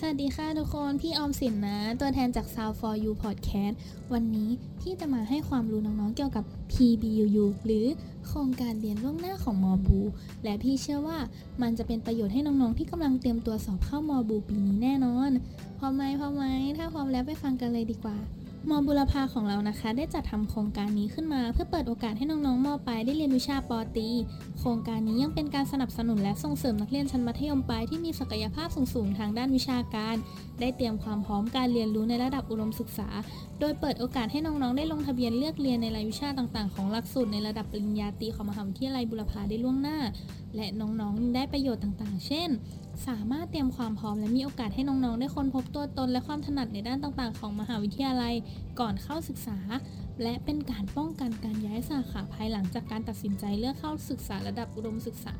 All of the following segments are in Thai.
สวัสดีค่ะทุกคน พี่ออมสินนะ ตัวแทนจาก Sound for You Podcast วันนี้พี่จะมาให้ความรู้น้องๆเกี่ยวกับ PBUU หรือโครงการเรียนล่วงหน้าของมอบู และพี่เชื่อว่ามันจะเป็นประโยชน์ให้น้องๆที่กำลังเตรียมตัวสอบเข้ามอบูปีนี้แน่นอน พร้อมไหมพร้อมไหมถ้าพร้อมแล้วไปฟังกันเลยดีกว่า มอบุรพาของเรานะคะ ได้จัดทำโครงการนี้ขึ้นมา เพื่อเปิดโอกาสให้น้องๆมอปลายได้เรียนวิชาปอตี โครงการนี้ยังเป็นการสนับสนุนและส่งเสริมนักเรียนชั้นมัธยมปลายที่มีศักยภาพสูงๆทางด้านวิชาการ ได้เตรียมความพร้อมการเรียนรู้ในระดับอุดมศึกษา โดยเปิดโอกาสให้น้องๆได้ลงทะเบียนเลือกเรียนในรายวิชาต่างๆ ของหลักสูตรในระดับปริญญาตรีของมหาวิทยาลัยบุรพาได้ล่วงหน้า และน้องๆได้ประโยชน์ต่างๆ เช่น สามารถเตรียมความพร้อมและมีโอกาสให้น้องๆ ได้ค้นพบตัวตนและความถนัดในด้านต่างๆ ของมหาวิทยาลัยก่อนเข้าศึกษา และเป็นการป้องกันการย้ายสาขาภายหลังจากการตัดสินใจเลือกเข้าศึกษาระดับอุดมศึกษา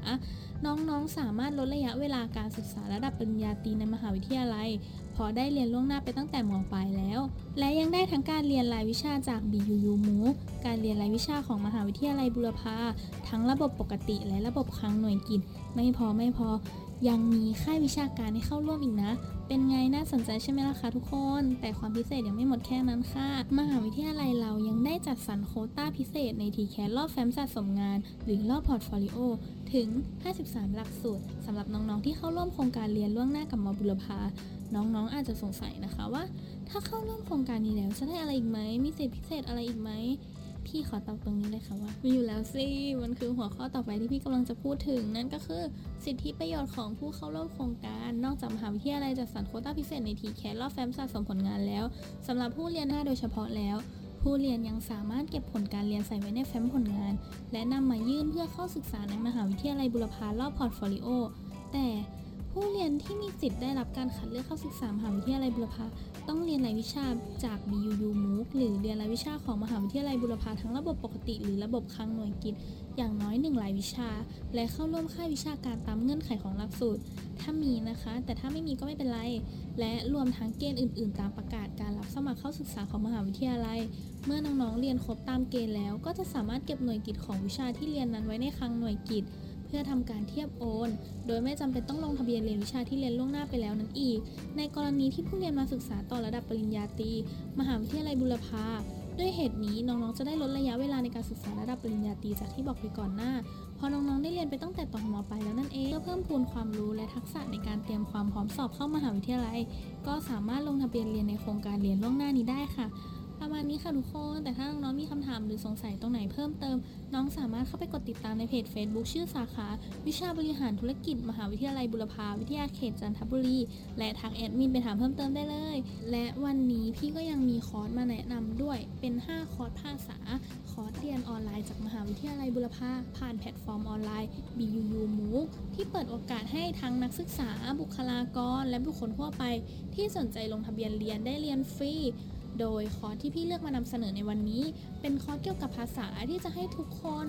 น้องๆ สามารถลดระยะเวลาการศึกษาระดับปริญญาตรีในมหาวิทยาลัยพอได้เรียนล่วงหน้าไปตั้งแต่มปลายแล้ว และยังได้ทั้งการเรียนรายวิชาจาก BUU MOOC การเรียนรายวิชาของมหาวิทยาลัยบุรพาทั้งระบบปกติและระบบครั้งหน่วยกิจไม่พอไม่พอ ยังมีค่ายวิชาการให้เข้าร่วมอีกนะ เป็นไงน่าสนใจใช่ไหมล่ะคะทุกคน แต่ความพิเศษยังไม่หมดแค่นั้นค่ะ มหาวิทยาลัยเรายังได้จัดสรรโคต้าพิเศษในทีแคสรอบแฟ้มสะสมงาน หรือรอบ portfolio ถึง 53 หลักสูตรสำหรับน้องๆที่เข้าร่วมโครงการเรียนล่วงหน้ากับม.บูรพาน้องๆอาจจะสงสัยนะคะว่า ถ้าเข้าร่วมโครงการนี้แล้วจะได้อะไรอีกไหมมีสิทธิพิเศษอะไรอีกไหม พี่ขอตอบตรงนี้เลยค่ะว่ามีอยู่แล้วสิ มันคือหัวข้อต่อไปที่พี่กำลังจะพูดถึง นั่นก็คือสิทธิประโยชน์ของผู้เข้าร่วมโครงการ นอกจากมหาวิทยาลัยจัดสรรโควตาพิเศษใน TCAS รอบแฟ้มสะสมผลงานแล้วสำหรับผู้เรียนล่วงหน้าโดยเฉพาะแล้ว ผู้เรียนยังสามารถเก็บผลการเรียนใส่ไว้ในแฟ้มผลงาน และนำมายื่นเพื่อเข้าศึกษาในมหาวิทยาลัยบูรพารอบ portfolio แต่ ผู้เรียนที่มีสิทธิ์ได้รับการคัดเลือกเข้าศึกษามหาวิทยาลัยบูรพาต้องเรียนรายวิชาจาก BUU MOOC หรือเรียนรายวิชาของมหาวิทยาลัยบูรพาทั้งระบบปกติ หรือระบบคลังหน่วยกิต อย่างน้อยหนึ่งรายวิชา และเข้าร่วมค่ายวิชาการตามเงื่อนไขของหลักสูตร ถ้ามีนะคะ แต่ถ้าไม่มีก็ไม่เป็นไร และรวมทั้งเกณฑ์อื่น ๆ ตามประกาศการรับสมัครเข้าศึกษาของมหาวิทยาลัย เมื่อน้องๆเรียนครบตามเกณฑ์แล้ว ก็จะสามารถเก็บหน่วยกิจของวิชาที่เรียนนั้นไว้ในคลังหน่วยกิจ เพื่อทำการเทียบโอน โดยไม่จำเป็นต้องลงทะเบียนเรียนวิชาที่เรียนล่วงหน้าไปแล้วนั้นอีก ในกรณีที่ผู้เรียนมาศึกษาต่อระดับปริญญาตรีมหาวิทยาลัยบุรพาด้วยเหตุนี้น้องๆจะได้ลดระยะเวลาในการศึกษาระดับปริญญาตรีจากที่บอกไปก่อนหน้าพอน้องๆได้เรียนไปตั้งแต่ตอนมปลายแล้วนั่นเองเพื่อเพิ่มพูนความรู้และทักษะในการเตรียมความพร้อมสอบเข้ามหาวิทยาลัย ก็สามารถลงทะเบียนเรียนในโครงการเรียนล่วงหน้านี้ได้ค่ะประ มาณนี้ค่ะทุกคน แต่ถ้าน้องๆมีคำถามหรือสงสัยตรงไหนเพิ่มเติม น้องสามารถเข้าไปกดติดตามในเพจ Facebook ชื่อสาขา วิชาบริหารธุรกิจ มหาวิทยาลัยบูรพาวิทยาเขตจันทบุรี และทักแอดมินไปถามเพิ่มเติมได้เลย และวันนี้พี่ก็ยังมีคอร์สมาแนะนำด้วย เป็น 5 คอร์สภาษา คอร์สเรียนออนไลน์จากมหาวิทยาลัยบูรพาผ่านแพลตฟอร์มออนไลน์ BUU MOOC ที่เปิดโอกาสให้ทั้งนักศึกษา บุคลากร และบุคคลทั่วไป ที่สนใจลงทะเบียนเรียนได้เรียนฟรี โดยคอร์สที่พี่เลือกมานำเสนอในวันนี้ เป็นคอร์สเกี่ยวกับภาษาที่จะให้ทุกคน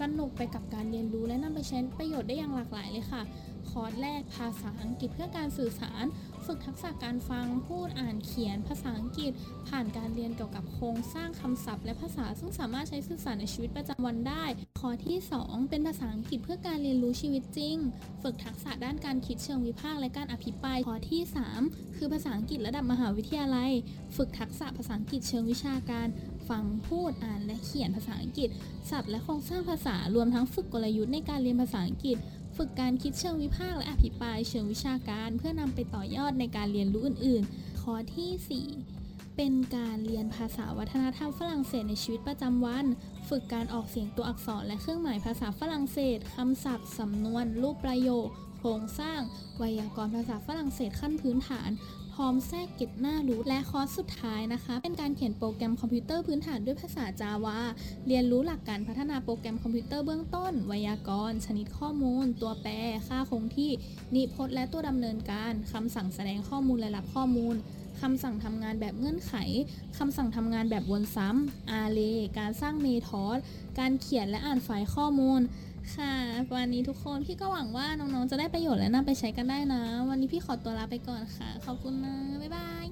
สนุกไปกับการเรียนรู้และนำไปใช้ประโยชน์ได้อย่างหลากหลายเลยค่ะ คอร์สแรกภาษาอังกฤษเพื่อการสื่อสารฝึกทักษะการฟังพูดอ่านเขียนภาษาอังกฤษ ผ่านการเรียนเกี่ยวกับโครงสร้างคำศัพท์ และภาษาซึ่งสามารถใช้สื่อสารในชีวิตประจำวันได้คอที่ 2 เป็นภาษาอังกฤษเพื่อการเรียนรู้ชีวิตจริง ฝึกทักษะด้านการคิดเชิงวิพากษ์และการอภิปรายคอที่ 3 คือภาษาอังกฤษระดับมหาวิทยาลัย ฝึกทักษะภาษาอังกฤษเชิงวิชาการฟังพูดอ่านและเขียนภาษาอังกฤษ ศัพท์และโครงสร้างภาษารวมทั้งฝึกกลยุทธ์ในการเรียนภาษาอังกฤษ ฝึกการคิดเชิงวิพากษ์และอภิปรายเชิงวิชาการ เพื่อนำไปต่อยอดในการเรียนรู้อื่นๆ ข้อที่ 4 เป็นการเรียนภาษาวัฒนธรรมฝรั่งเศสในชีวิตประจำวัน ฝึกการออกเสียงตัวอักษรและเครื่องหมายภาษาฝรั่งเศสคำศัพท์สำนวน รูปประโยค โครงสร้าง ไวยากรณ์ภาษาฝรั่งเศสขั้นพื้นฐาน พร้อมแทรกเกร็ดน่ารู้และคอร์สสุดท้ายนะคะ เป็นการเขียนโปรแกรมคอมพิวเตอร์พื้นฐานด้วยภาษา Java เรียนรู้หลักการพัฒนาโปรแกรมคอมพิวเตอร์เบื้องต้น ไวยากรณ์ ชนิดข้อมูล ตัวแปร ค่าคงที่ นิพจน์และตัวดำเนินการคำสั่งแสดงข้อมูลและรับข้อมูลคำสั่งทำงานแบบเงื่อนไข คำสั่งทำงานแบบวนซ้ำอาเลการสร้างเมธอด การเขียนและอ่านไฟล์ข้อมูล ค่ะวันนี้ทุกคนพี่ก็หวังว่าน้องๆจะได้ประโยชน์และนำไปใช้กันได้นะ วันนี้พี่ขอตัวลาไปก่อนค่ะ ขอบคุณนะ บ๊ายบาย